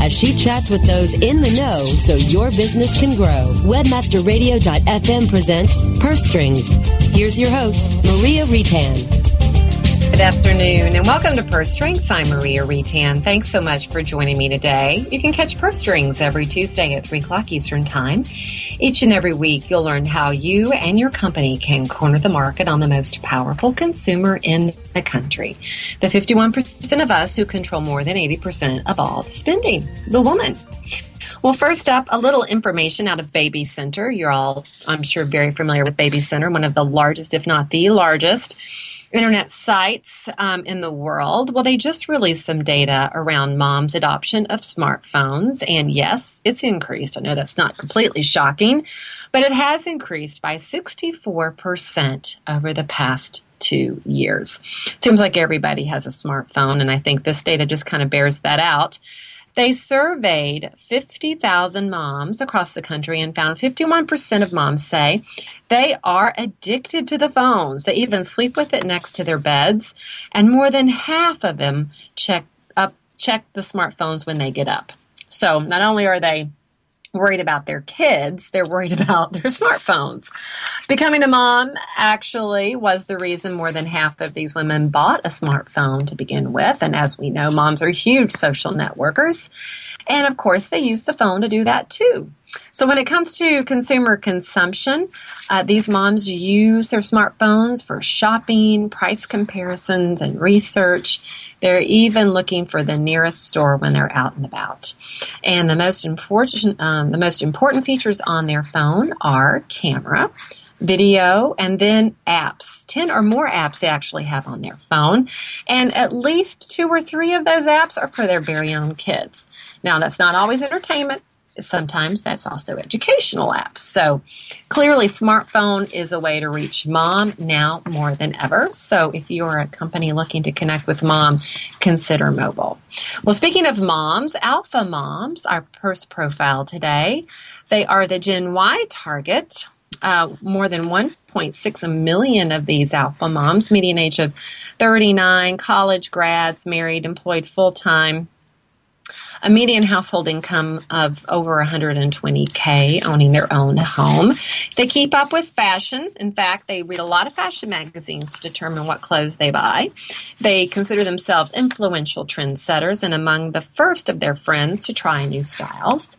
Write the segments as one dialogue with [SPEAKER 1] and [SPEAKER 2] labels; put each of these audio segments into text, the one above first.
[SPEAKER 1] as she chats with those in the know so your business can grow. Webmasterradio.fm presents Purse Strings. Here's your host, Maria Retan.
[SPEAKER 2] Good afternoon and welcome to Purse Strings. I'm Maria Retan. Thanks so much for joining me today. You can catch Purse Strings every Tuesday at 3 o'clock Eastern Time. Each and every week, you'll learn how you and your company can corner the market on the most powerful consumer in the country. The 51% of us who control more than 80% of all spending, the woman. Well, first up, a little information out of Baby Center. You're all, I'm sure, very familiar with Baby Center, one of the largest, if not the largest internet sites um, in the world. Well, they just released some data around moms' adoption of smartphones. And yes, it's increased. I know that's not completely shocking, but it has increased by 64% over the past two years. Seems like everybody has a smartphone, and I think this data just kind of bears that out. They surveyed 50,000 moms across the country and found 51% of moms say they are addicted to the phones. They even sleep with it next to their beds, and more than half of them check up check the smartphones when they get up. So, not only are they worried about their kids, they're worried about their smartphones. Becoming a mom actually was the reason more than half of these women bought a smartphone to begin with. And as we know, moms are huge social networkers. And of course, they use the phone to do that too. So when it comes to consumer consumption, uh, these moms use their smartphones for shopping, price comparisons, and research. They're even looking for the nearest store when they're out and about. And the most important, um, the most important features on their phone are camera, video, and then apps. 10 or more apps they actually have on their phone. And at least two or three of those apps are for their very own kids. Now, that's not always entertainment sometimes that's also educational apps. So clearly, smartphone is a way to reach mom now more than ever. So if you're a company looking to connect with mom, consider mobile. Well, speaking of moms, alpha moms, our first profile today, they are the Gen Y target. Uh, more than 1.6 million of these alpha moms, median age of 39, college grads, married, employed full time a median household income of over 120K, owning their own home. They keep up with fashion. In fact, they read a lot of fashion magazines to determine what clothes they buy. They consider themselves influential trendsetters and among the first of their friends to try new styles.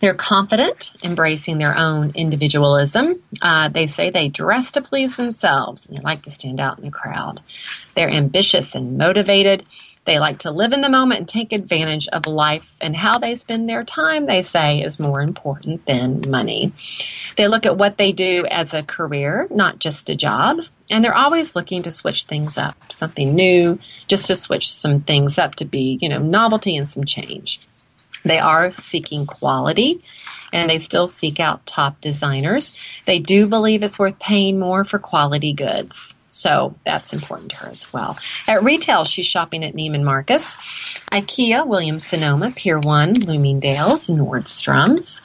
[SPEAKER 2] They're confident, embracing their own individualism. Uh, they say they dress to please themselves and they like to stand out in the crowd. They're ambitious and motivated. They like to live in the moment and take advantage of life, and how they spend their time, they say, is more important than money. They look at what they do as a career, not just a job, and they're always looking to switch things up, something new, just to switch some things up to be, you know, novelty and some change. They are seeking quality and they still seek out top designers. They do believe it's worth paying more for quality goods. So that's important to her as well. At retail, she's shopping at Neiman Marcus, IKEA, Williams Sonoma, Pier 1, Bloomingdale's, Nordstrom's.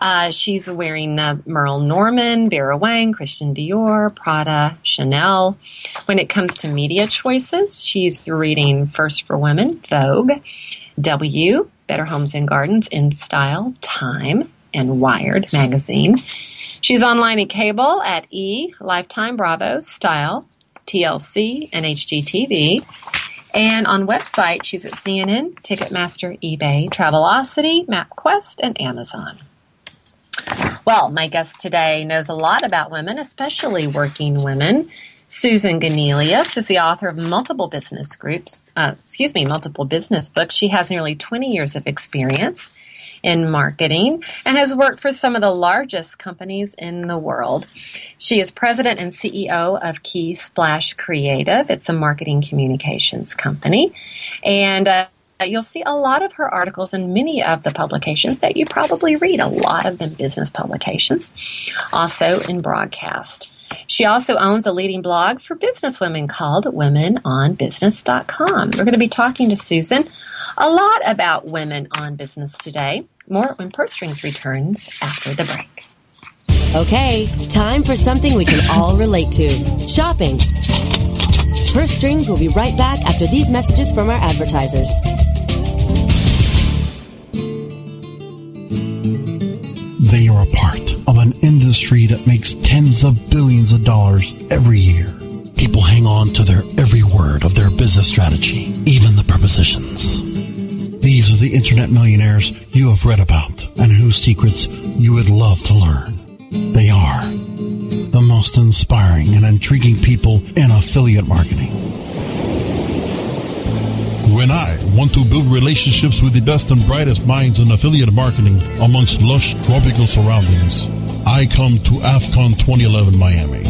[SPEAKER 2] Uh, she's wearing uh, Merle Norman, Vera Wang, Christian Dior, Prada, Chanel. When it comes to media choices, she's reading First for Women, Vogue, W, Better Homes and Gardens, In Style, Time, and Wired magazine. She's online and cable at E, Lifetime, Bravo, Style, TLC, and HGTV. And on website, she's at CNN, Ticketmaster, eBay, Travelocity, MapQuest, and Amazon. Well, my guest today knows a lot about women, especially working women. Susan Gunelius is the author of multiple business groups, uh, excuse me, multiple business books. She has nearly 20 years of experience in marketing and has worked for some of the largest companies in the world. She is president and CEO of Key Splash Creative. It's a marketing communications company. And uh, you'll see a lot of her articles in many of the publications that you probably read, a lot of them business publications, also in broadcast. She also owns a leading blog for businesswomen called womenonbusiness.com. We're going to be talking to Susan a lot about women on business today. More when Purse Strings returns after the break.
[SPEAKER 1] Okay, time for something we can all relate to shopping. Purse Strings will be right back after these messages from our advertisers.
[SPEAKER 3] They are a part of an industry that makes tens of billions of dollars every year. People hang on to their every word of their business strategy, even the prepositions. These are the internet millionaires you have read about and whose secrets you would love to learn. They are the most inspiring and intriguing people in affiliate marketing.
[SPEAKER 4] When I want to build relationships with the best and brightest minds in affiliate marketing amongst lush tropical surroundings, I come to AFCON 2011 Miami.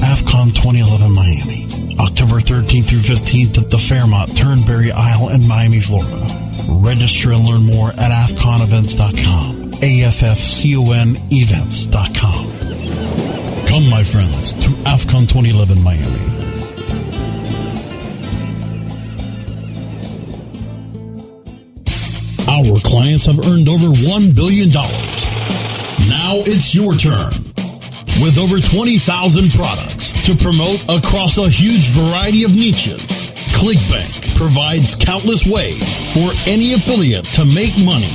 [SPEAKER 3] AFCON 2011 Miami, October 13th through 15th at the Fairmont Turnberry Isle in Miami, Florida. Register and learn more at AFCONevents.com. AFFCON events.com.
[SPEAKER 4] Come, my friends, to AFCON 2011 Miami. Our clients have earned over $1 billion. Now it's your turn. With over 20,000 products to promote across a huge variety of niches, ClickBank provides countless ways for any affiliate to make money.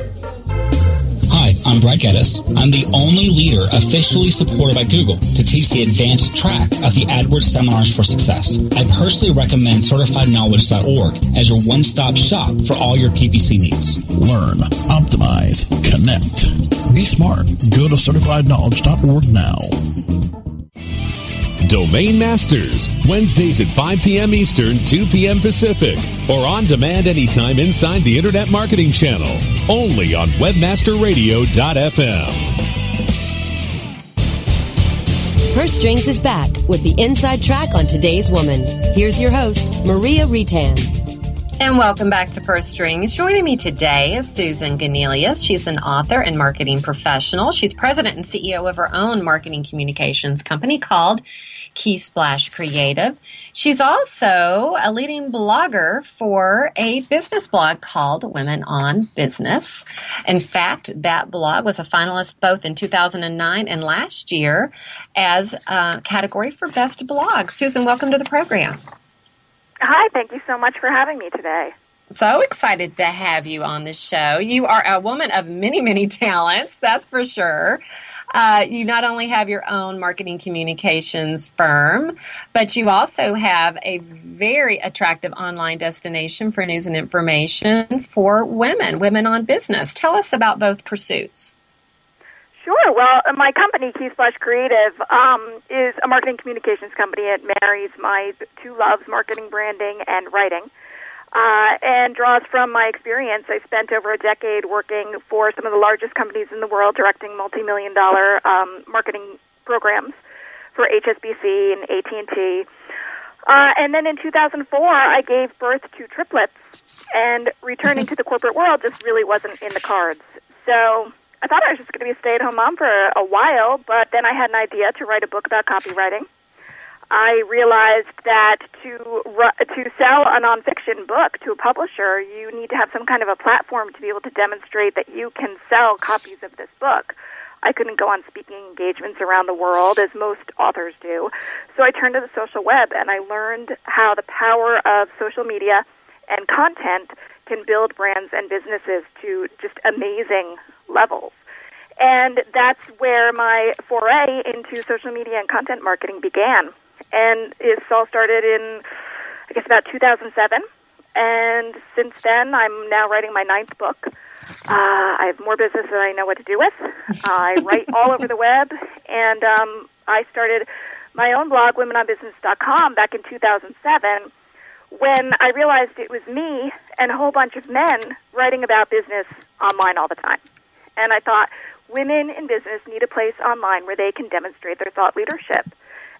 [SPEAKER 5] Hi, I'm Brad Geddes. I'm the only leader officially supported by Google to teach the advanced track of the AdWords Seminars for Success. I personally recommend CertifiedKnowledge.org as your one-stop shop for all your PPC needs.
[SPEAKER 3] Learn, optimize, connect. Be smart. Go to certifiedknowledge.org now.
[SPEAKER 6] Domain Masters, Wednesdays at 5 p.m. Eastern, 2 p.m. Pacific, or on demand anytime inside the Internet Marketing Channel, only on WebmasterRadio.fm.
[SPEAKER 1] Purse Strings is back with the inside track on today's woman. Here's your host, Maria Retan.
[SPEAKER 2] And welcome back to Purse Strings. Joining me today is Susan Gunelius. She's an author and marketing professional. She's president and CEO of her own marketing communications company called Key Splash Creative. She's also a leading blogger for a business blog called Women on Business. In fact, that blog was a finalist both in 2009 and last year as a category for best blog. Susan, welcome to the program.
[SPEAKER 7] Hi, thank you so much for having me today.
[SPEAKER 2] So excited to have you on the show. You are a woman of many, many talents, that's for sure. Uh, you not only have your own marketing communications firm, but you also have a very attractive online destination for news and information for women, women on business. Tell us about both pursuits.
[SPEAKER 7] Sure. Well, my company, Key Splash Creative, um, is a marketing communications company. It marries my two loves, marketing, branding, and writing, uh, and draws from my experience. I spent over a decade working for some of the largest companies in the world, directing multi-million dollar um, marketing programs for HSBC and AT&T. Uh, and then in 2004, I gave birth to triplets, and returning to the corporate world just really wasn't in the cards. So I thought I was just going to be a stay-at-home mom for a while, but then I had an idea to write a book about copywriting. I realized that to to sell a nonfiction book to a publisher, you need to have some kind of a platform to be able to demonstrate that you can sell copies of this book. I couldn't go on speaking engagements around the world as most authors do. So I turned to the social web and I learned how the power of social media and content can build brands and businesses to just amazing levels. And that's where my foray into social media and content marketing began. And it's all started in, I guess, about 2007. And since then, I'm now writing my ninth book. Uh, I have more business than I know what to do with. I write all over the web, and um, I started my own blog, WomenOnBusiness.com, back in 2007 when I realized it was me and a whole bunch of men writing about business online all the time. And I thought, women in business need a place online where they can demonstrate their thought leadership.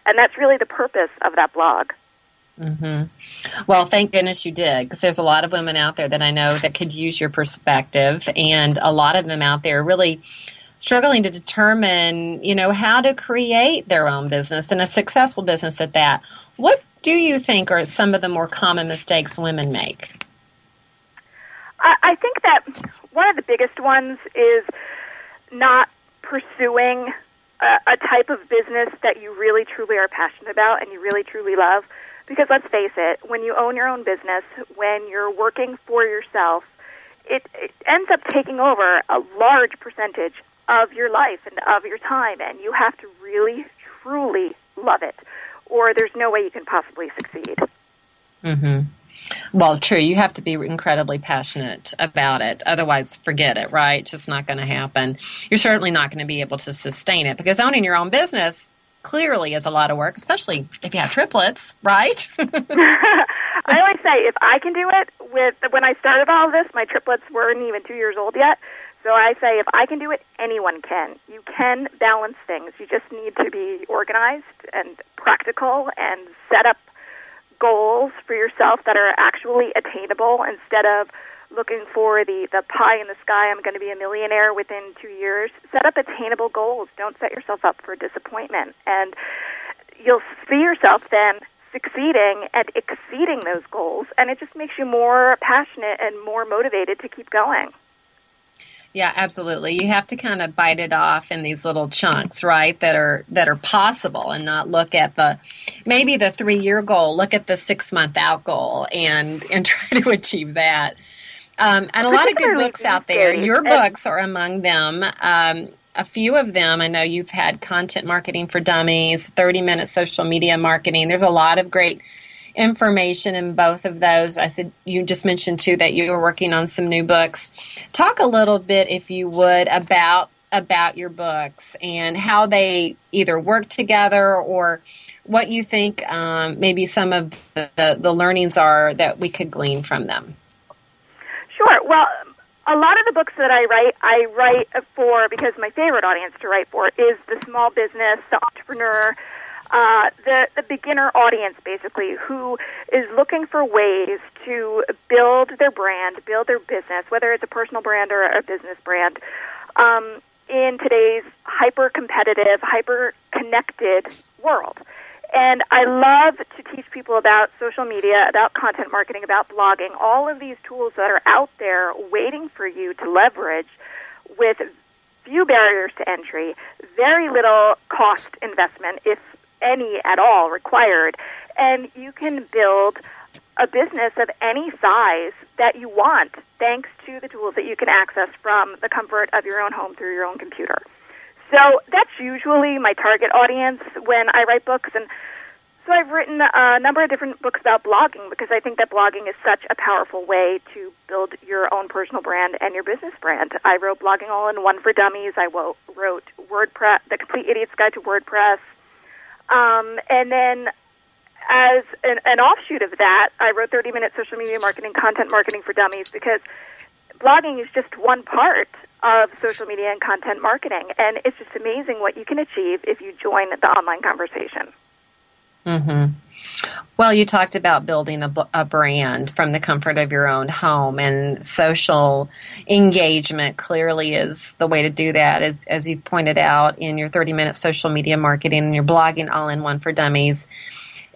[SPEAKER 7] And that's really the purpose of that blog.
[SPEAKER 2] Mm-hmm. Well, thank goodness you did, because there's a lot of women out there that I know that could use your perspective, and a lot of them out there really struggling to determine, you know, how to create their own business and a successful business at that. What do you think are some of the more common mistakes women make?
[SPEAKER 7] I think that one of the biggest ones is not pursuing a, a type of business that you really truly are passionate about and you really truly love. Because let's face it, when you own your own business, when you're working for yourself, it, it ends up taking over a large percentage of your life and of your time, and you have to really, truly love it, or there's no way you can possibly succeed.
[SPEAKER 2] Mm-hmm. Well, true. You have to be incredibly passionate about it. Otherwise, forget it, right? It's just not going to happen. You're certainly not going to be able to sustain it because owning your own business clearly is a lot of work, especially if you have triplets, right?
[SPEAKER 7] I always say if I can do it with when I started all this, my triplets weren't even two years old yet. So I say if I can do it, anyone can. You can balance things. You just need to be organized and practical and set up goals for yourself that are actually attainable instead of looking for the, the pie in the sky, I'm going to be a millionaire within two years. Set up attainable goals. Don't set yourself up for disappointment. And you'll see yourself then succeeding and exceeding those goals, and it just makes you more passionate and more motivated to keep going.
[SPEAKER 2] Yeah, absolutely. You have to kind of bite it off in these little chunks, right? That are that are possible, and not look at the maybe the three year goal. Look at the six month out goal, and and try to achieve that. Um, and a lot of good books out there. Your books are among them. Um, a few of them, I know you've had Content Marketing for Dummies, 30 Minute Social Media Marketing. There's a lot of great information in both of those. I said you just mentioned too that you were working on some new books. Talk a little bit, if you would, about about your books and how they either work together or what you think um, maybe some of the, the, the learnings are that we could glean from them.
[SPEAKER 7] Sure. Well, a lot of the books that I write, I write for because my favorite audience to write for is the small business, the entrepreneur, uh, the the beginner audience, basically, who is looking for ways to build their brand, build their business, whether it's a personal brand or a business brand. Um, in today's hyper competitive, hyper connected world. And I love to teach people about social media, about content marketing, about blogging, all of these tools that are out there waiting for you to leverage with few barriers to entry, very little cost investment, if any at all required, and you can build a business of any size that you want thanks to the tools that you can access from the comfort of your own home through your own computer. So that's usually my target audience when I write books. And so I've written a number of different books about blogging because I think that blogging is such a powerful way to build your own personal brand and your business brand. I wrote Blogging All in One for Dummies. I wrote WordPress, The Complete Idiot's Guide to WordPress. Um, and then as an, an offshoot of that, I wrote 30 Minute Social Media Marketing, Content Marketing for Dummies because blogging is just one part of social media and content marketing. And it's just amazing what you can achieve if you join the online conversation.
[SPEAKER 2] Mm-hmm. Well, you talked about building a, a, brand from the comfort of your own home, and social engagement clearly is the way to do that. As, as you pointed out in your 30 minute social media marketing and your blogging all in one for dummies.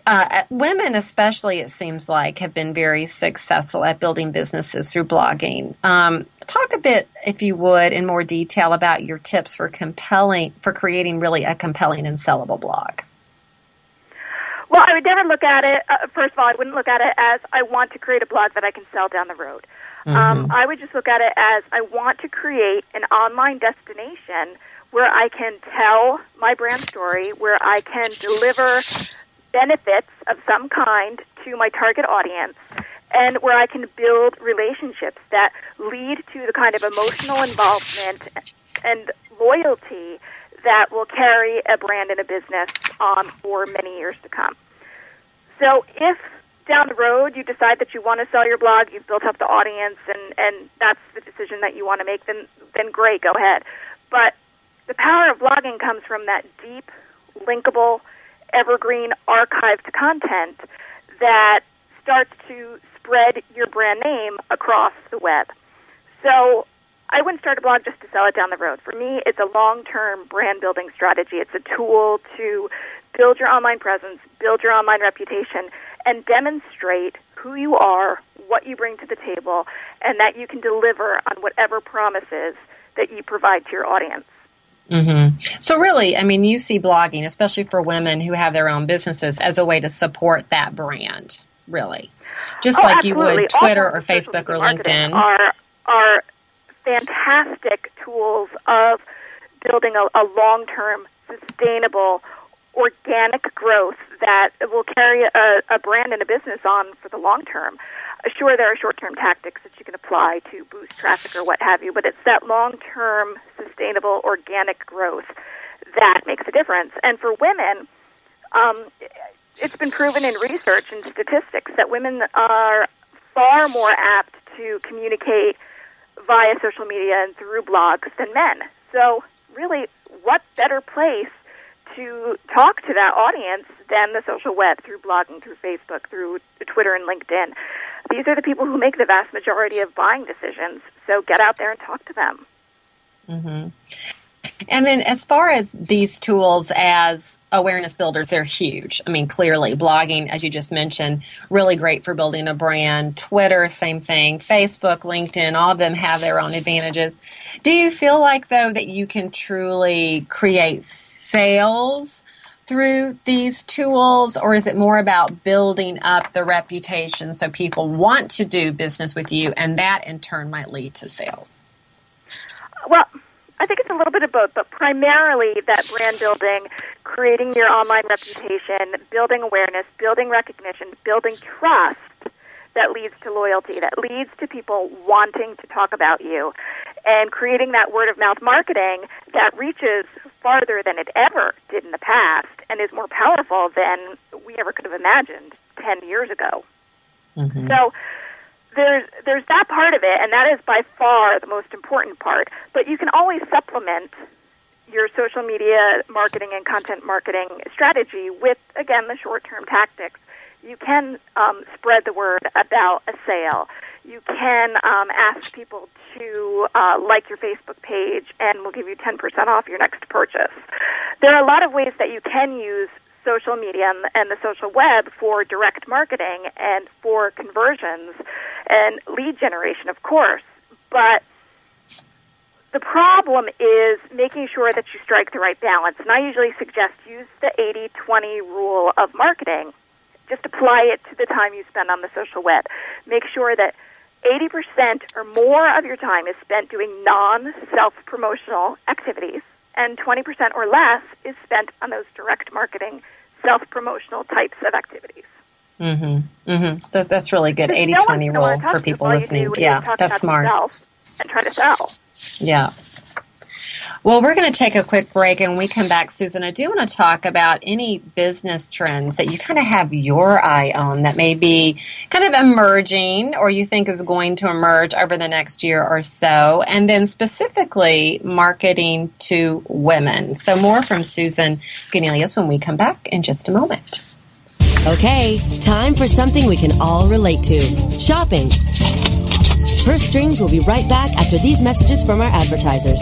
[SPEAKER 2] Uh, women, especially, it seems like, have been very successful at building businesses through blogging. Um, talk a bit, if you would, in more detail about your tips for compelling for creating really a compelling and sellable blog.
[SPEAKER 7] Well, I would never look at it. Uh, first of all, I wouldn't look at it as I want to create a blog that I can sell down the road. Mm-hmm. Um, I would just look at it as I want to create an online destination where I can tell my brand story, where I can deliver benefits of some kind to my target audience, and where I can build relationships that lead to the kind of emotional involvement and loyalty that will carry a brand and a business on for many years to come. So if down the road you decide that you want to sell your blog, you've built up the audience and, and that's the decision that you want to make, then then great, go ahead. But the power of blogging comes from that deep, linkable, evergreen archived content that starts to spread your brand name across the web. So I wouldn't start a blog just to sell it down the road. For me, it's a long term brand building strategy. It's a tool to build your online presence, build your online reputation, and demonstrate who you are, what you bring to the table, and that you can deliver on whatever promises that you provide to your audience.
[SPEAKER 2] Mm-hmm. So, really, I mean, you see blogging, especially for women who have their own businesses, as a way to support that brand, really. Just
[SPEAKER 7] oh,
[SPEAKER 2] like
[SPEAKER 7] absolutely.
[SPEAKER 2] you would Twitter or Facebook or LinkedIn.
[SPEAKER 7] Are, are fantastic tools of building a, a long term, sustainable, organic growth that will carry a, a brand and a business on for the long term. Sure, there are short term tactics that you can apply to boost traffic or what have you, but it's that long term, sustainable, organic growth that makes a difference. And for women, um, it's been proven in research and statistics that women are far more apt to communicate via social media and through blogs than men. So, really, what better place to talk to that audience than the social web through blogging, through Facebook, through Twitter and LinkedIn? These are the people who make the vast majority of buying decisions. So, get out there and talk to them.
[SPEAKER 2] Mm-hmm. And then, as far as these tools as awareness builders, they're huge. I mean, clearly, blogging, as you just mentioned, really great for building a brand. Twitter, same thing. Facebook, LinkedIn, all of them have their own advantages. Do you feel like, though, that you can truly create sales? through these tools, or is it more about building up the reputation so people want to do business with you, and that in turn might lead to sales?
[SPEAKER 7] Well, I think it's a little bit of both, but primarily that brand building, creating your online reputation, building awareness, building recognition, building trust that leads to loyalty, that leads to people wanting to talk about you, and creating that word of mouth marketing that reaches farther than it ever did in the past and is more powerful than we ever could have imagined 10 years ago. Mm-hmm. So, there's there's that part of it, and that is by far the most important part. But you can always supplement your social media marketing and content marketing strategy with again the short term tactics. You can um, spread the word about a sale. You can um, ask people to uh, like your Facebook page, and we'll give you 10% off your next purchase. There are a lot of ways that you can use social media and, the social web for direct marketing and for conversions and lead generation, of course. But the problem is making sure that you strike the right balance. And I usually suggest use the 80 20 rule of marketing. Just apply it to the time you spend on the social web. Make sure that 80% or more of your time is spent doing non self promotional activities, and 20% or less is spent on those direct marketing self promotional types of activities.
[SPEAKER 2] Mm-hmm. Mm-hmm. That's, that's really good. 80 no 20 rule for people listening. Yeah, that's smart.
[SPEAKER 7] And try to sell.
[SPEAKER 2] Yeah. Well, we're going to take a quick break and we come back, Susan, I do want to talk about any business trends that you kind of have your eye on that may be kind of emerging or you think is going to emerge over the next year or so. And then specifically marketing to women. So more from Susan Gunelius when we come back in just a moment.
[SPEAKER 1] Okay, time for something we can all relate to. Shopping. Purse Strings will be right back after these messages from our advertisers.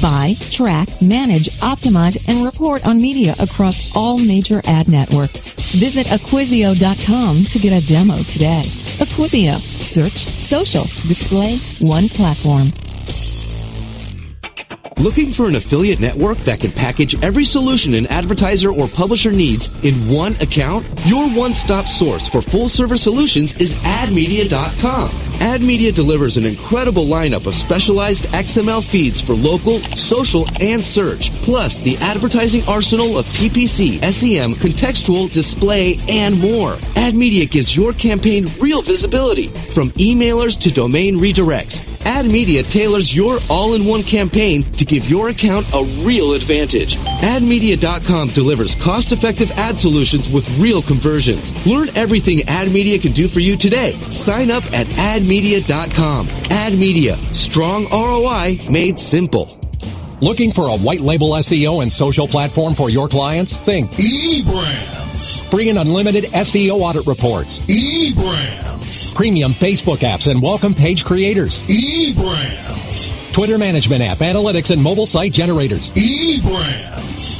[SPEAKER 8] Buy, track, manage, optimize, and report on media across all major ad networks. Visit Acquisio.com to get a demo today. Acquisio. Search, social, display, one platform.
[SPEAKER 9] Looking for an affiliate network that can package every solution an advertiser or publisher needs in one account? Your one-stop source for full-service solutions is AdMedia.com. AdMedia delivers an incredible lineup of specialized XML feeds for local, social, and search, plus the advertising arsenal of PPC, SEM, contextual, display, and more. AdMedia gives your campaign real visibility, from emailers to domain redirects. AdMedia tailors your all-in-one campaign to give your account a real advantage. AdMedia.com delivers cost-effective ad solutions with real conversions. Learn everything AdMedia can do for you today. Sign up at AdMedia.com. AdMedia, strong ROI made simple.
[SPEAKER 10] Looking for a white label SEO and social platform for your clients? Think
[SPEAKER 4] eBrands.
[SPEAKER 10] Free and unlimited SEO audit reports.
[SPEAKER 4] eBrands.
[SPEAKER 10] Premium Facebook apps and welcome page creators.
[SPEAKER 4] eBrands.
[SPEAKER 10] Twitter management app, analytics, and mobile site generators.
[SPEAKER 4] eBrands.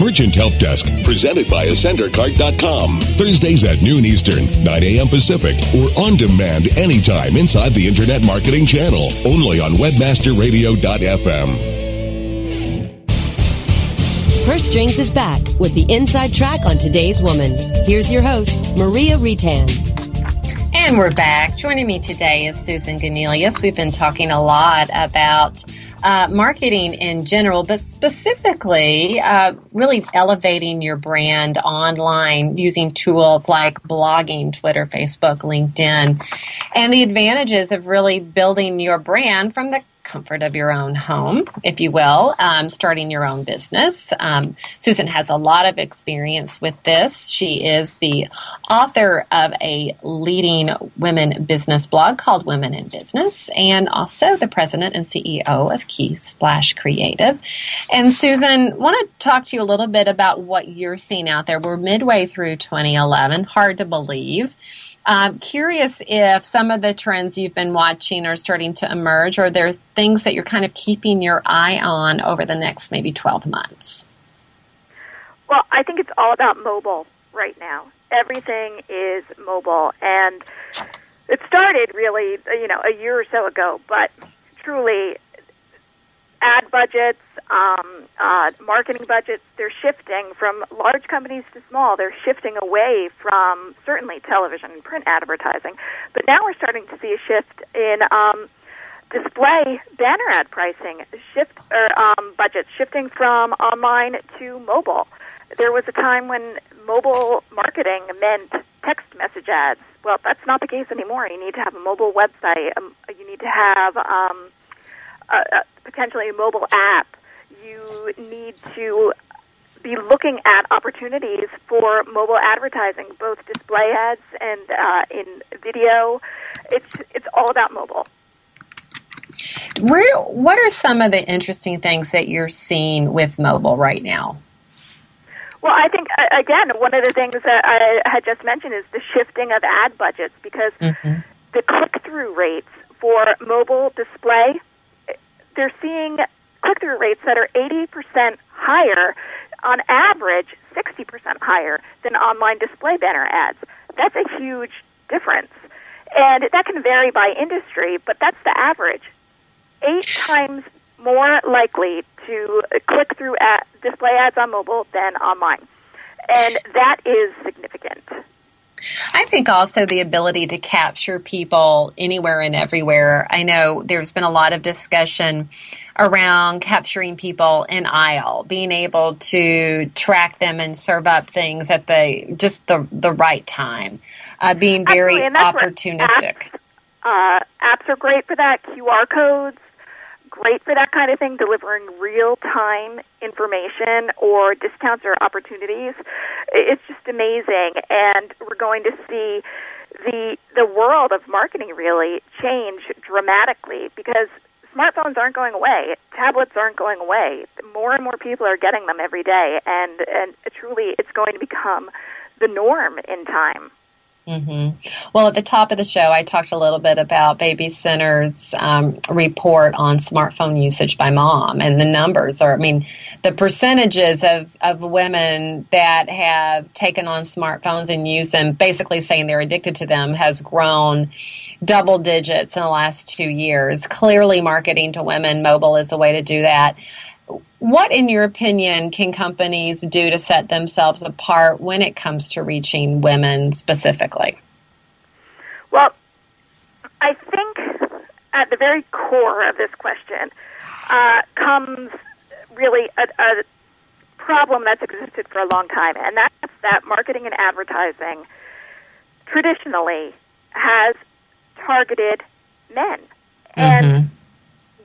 [SPEAKER 6] Merchant Help Desk, presented by AscenderCart.com. Thursdays at noon Eastern, 9 a.m. Pacific, or on demand anytime inside the Internet Marketing Channel. Only on WebmasterRadio.fm.
[SPEAKER 1] Purse Strings is back with the inside track on today's woman. Here's your host, Maria Retan.
[SPEAKER 2] And we're back. Joining me today is Susan Gunelius. We've been talking a lot about uh, marketing in general, but specifically, uh, really elevating your brand online using tools like blogging, Twitter, Facebook, LinkedIn, and the advantages of really building your brand from the comfort of your own home, if you will, um, starting your own business. Um, Susan has a lot of experience with this. She is the author of a leading women business blog called Women in Business and also the president and CEO of Key Splash Creative. And Susan, want to talk to you a little bit about what you're seeing out there. We're midway through 2011, hard to believe. I'm curious if some of the trends you've been watching are starting to emerge, or there's things that you're kind of keeping your eye on over the next maybe 12 months.
[SPEAKER 7] Well, I think it's all about mobile right now. Everything is mobile, and it started really, you know, a year or so ago. But truly, ad budgets, um, uh, marketing budgets, they're shifting from large companies to small. They're shifting away from certainly television and print advertising. But now we're starting to see a shift in um, display banner ad pricing, shift or um, budgets shifting from online to mobile. There was a time when mobile marketing meant text message ads. Well, that's not the case anymore. You need to have a mobile website. Um, you need to have um, a, a, potentially a mobile app. You need to be looking at opportunities for mobile advertising, both display ads and uh, in video. It's it's all about mobile.
[SPEAKER 2] Where, what are some of the interesting things that you're seeing with mobile right now?
[SPEAKER 7] Well, I think again, one of the things that I had just mentioned is the shifting of ad budgets because mm-hmm. the click-through rates for mobile display, they're seeing click-through rates that are 80% higher, on average 60% higher than online display banner ads. That's a huge difference. And that can vary by industry, but that's the average. Eight times more likely to click through ad, display ads on mobile than online. And that is significant.
[SPEAKER 2] I think also the ability to capture people anywhere and everywhere. I know there's been a lot of discussion around capturing people in aisle, being able to track them and serve up things at the just the the right time, uh, being very opportunistic.
[SPEAKER 7] Apps, uh, apps are great for that. QR codes great for that kind of thing, delivering real time information or discounts or opportunities. It's just amazing, and we're going to see the the world of marketing really change dramatically because smartphones aren't going away, tablets aren't going away. More and more people are getting them every day, and and truly, it's going to become the norm in time.
[SPEAKER 2] Mm-hmm. Well, at the top of the show, I talked a little bit about Baby Center's um, report on smartphone usage by mom, and the numbers are, I mean, the percentages of, of women that have taken on smartphones and use them, basically saying they're addicted to them, has grown double digits in the last two years. Clearly, marketing to women, mobile is a way to do that. What, in your opinion, can companies do to set themselves apart when it comes to reaching women specifically?
[SPEAKER 7] Well, I think at the very core of this question uh, comes really a, a problem that's existed for a long time, and that's that marketing and advertising traditionally has targeted men. And mm-hmm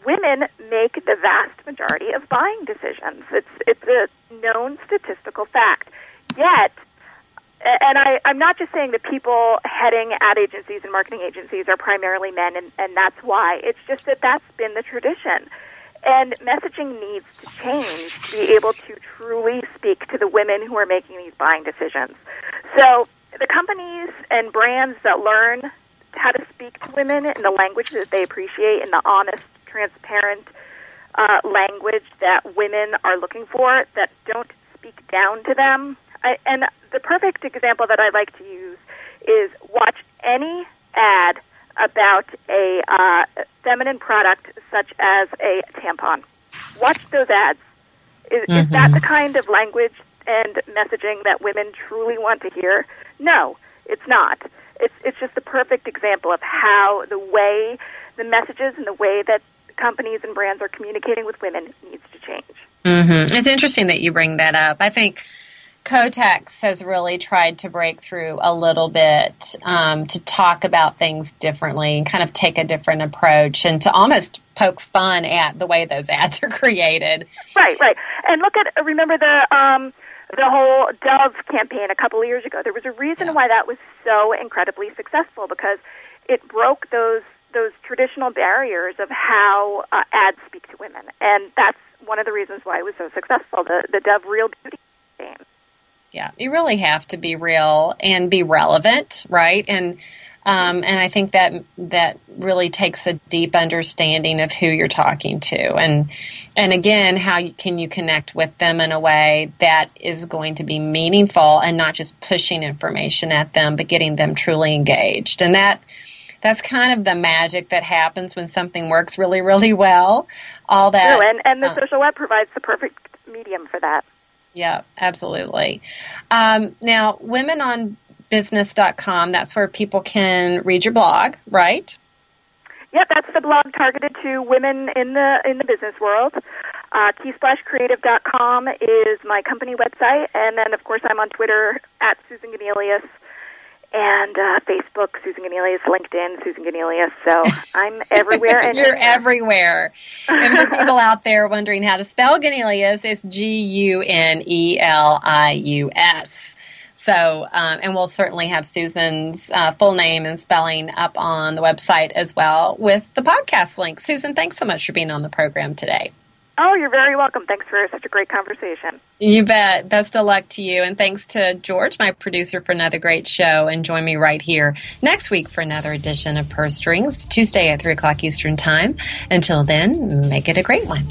[SPEAKER 7] women make the vast majority of buying decisions. It's it's a known statistical fact. Yet, and I, I'm not just saying that people heading ad agencies and marketing agencies are primarily men, and, and that's why. It's just that that's been the tradition. And messaging needs to change to be able to truly speak to the women who are making these buying decisions. So the companies and brands that learn how to speak to women in the language that they appreciate in the honest transparent uh, language that women are looking for that don't speak down to them. I, and the perfect example that I like to use is watch any ad about a uh, feminine product such as a tampon. Watch those ads. Is, mm-hmm. is that mm-hmm. the kind of language and messaging that women truly want to hear? No, it's not. It's it's just the perfect example of how the way the messages and the way that companies and brands are communicating with women needs to change.
[SPEAKER 2] Mm-hmm. It's interesting that you bring that up. I think Kotex has really tried to break through a little bit um, to talk about things differently and kind of take a different approach and to almost poke fun at the way those ads are created.
[SPEAKER 7] Right, right. And look at remember the um, the whole Dove campaign a couple of years ago. There was a reason yeah. why that was so incredibly successful because it broke those those traditional barriers of how uh, ads speak to women, and that's one of the reasons why it was so successful. The the Dove Real Beauty campaign.
[SPEAKER 2] Yeah, you really have to be real and be relevant, right? And um, and I think that that really takes a deep understanding of who you're talking to, and and again, how you, can you connect with them in a way that is going to be meaningful and not just pushing information at them, but getting them truly engaged, and that that's kind of the magic that happens when something works really, really well. All that,
[SPEAKER 7] True, and and the uh, social web provides the perfect medium for that.
[SPEAKER 2] Yeah, absolutely. Um, now, womenonbusiness.com, that's where people can read your blog, right?
[SPEAKER 7] Yep, that's the blog targeted to women in the in the business world. Uh, keysplashcreative.com is my company website, and then of course I'm on Twitter at Susan Gunelius and uh, Facebook, Susan Gunelius, LinkedIn, Susan Gunelius. So I'm everywhere.
[SPEAKER 2] And You're everywhere. and for people out there wondering how to spell Gunelius, it's G U N E L I U S. So, um, and we'll certainly have Susan's uh, full name and spelling up on the website as well with the podcast link. Susan, thanks so much for being on the program today.
[SPEAKER 7] Oh, you're very welcome. Thanks for such a great conversation.
[SPEAKER 2] You bet. Best of luck to you. And thanks to George, my producer, for another great show. And join me right here next week for another edition of Purse Strings, Tuesday at 3 o'clock Eastern Time. Until then, make it a great one.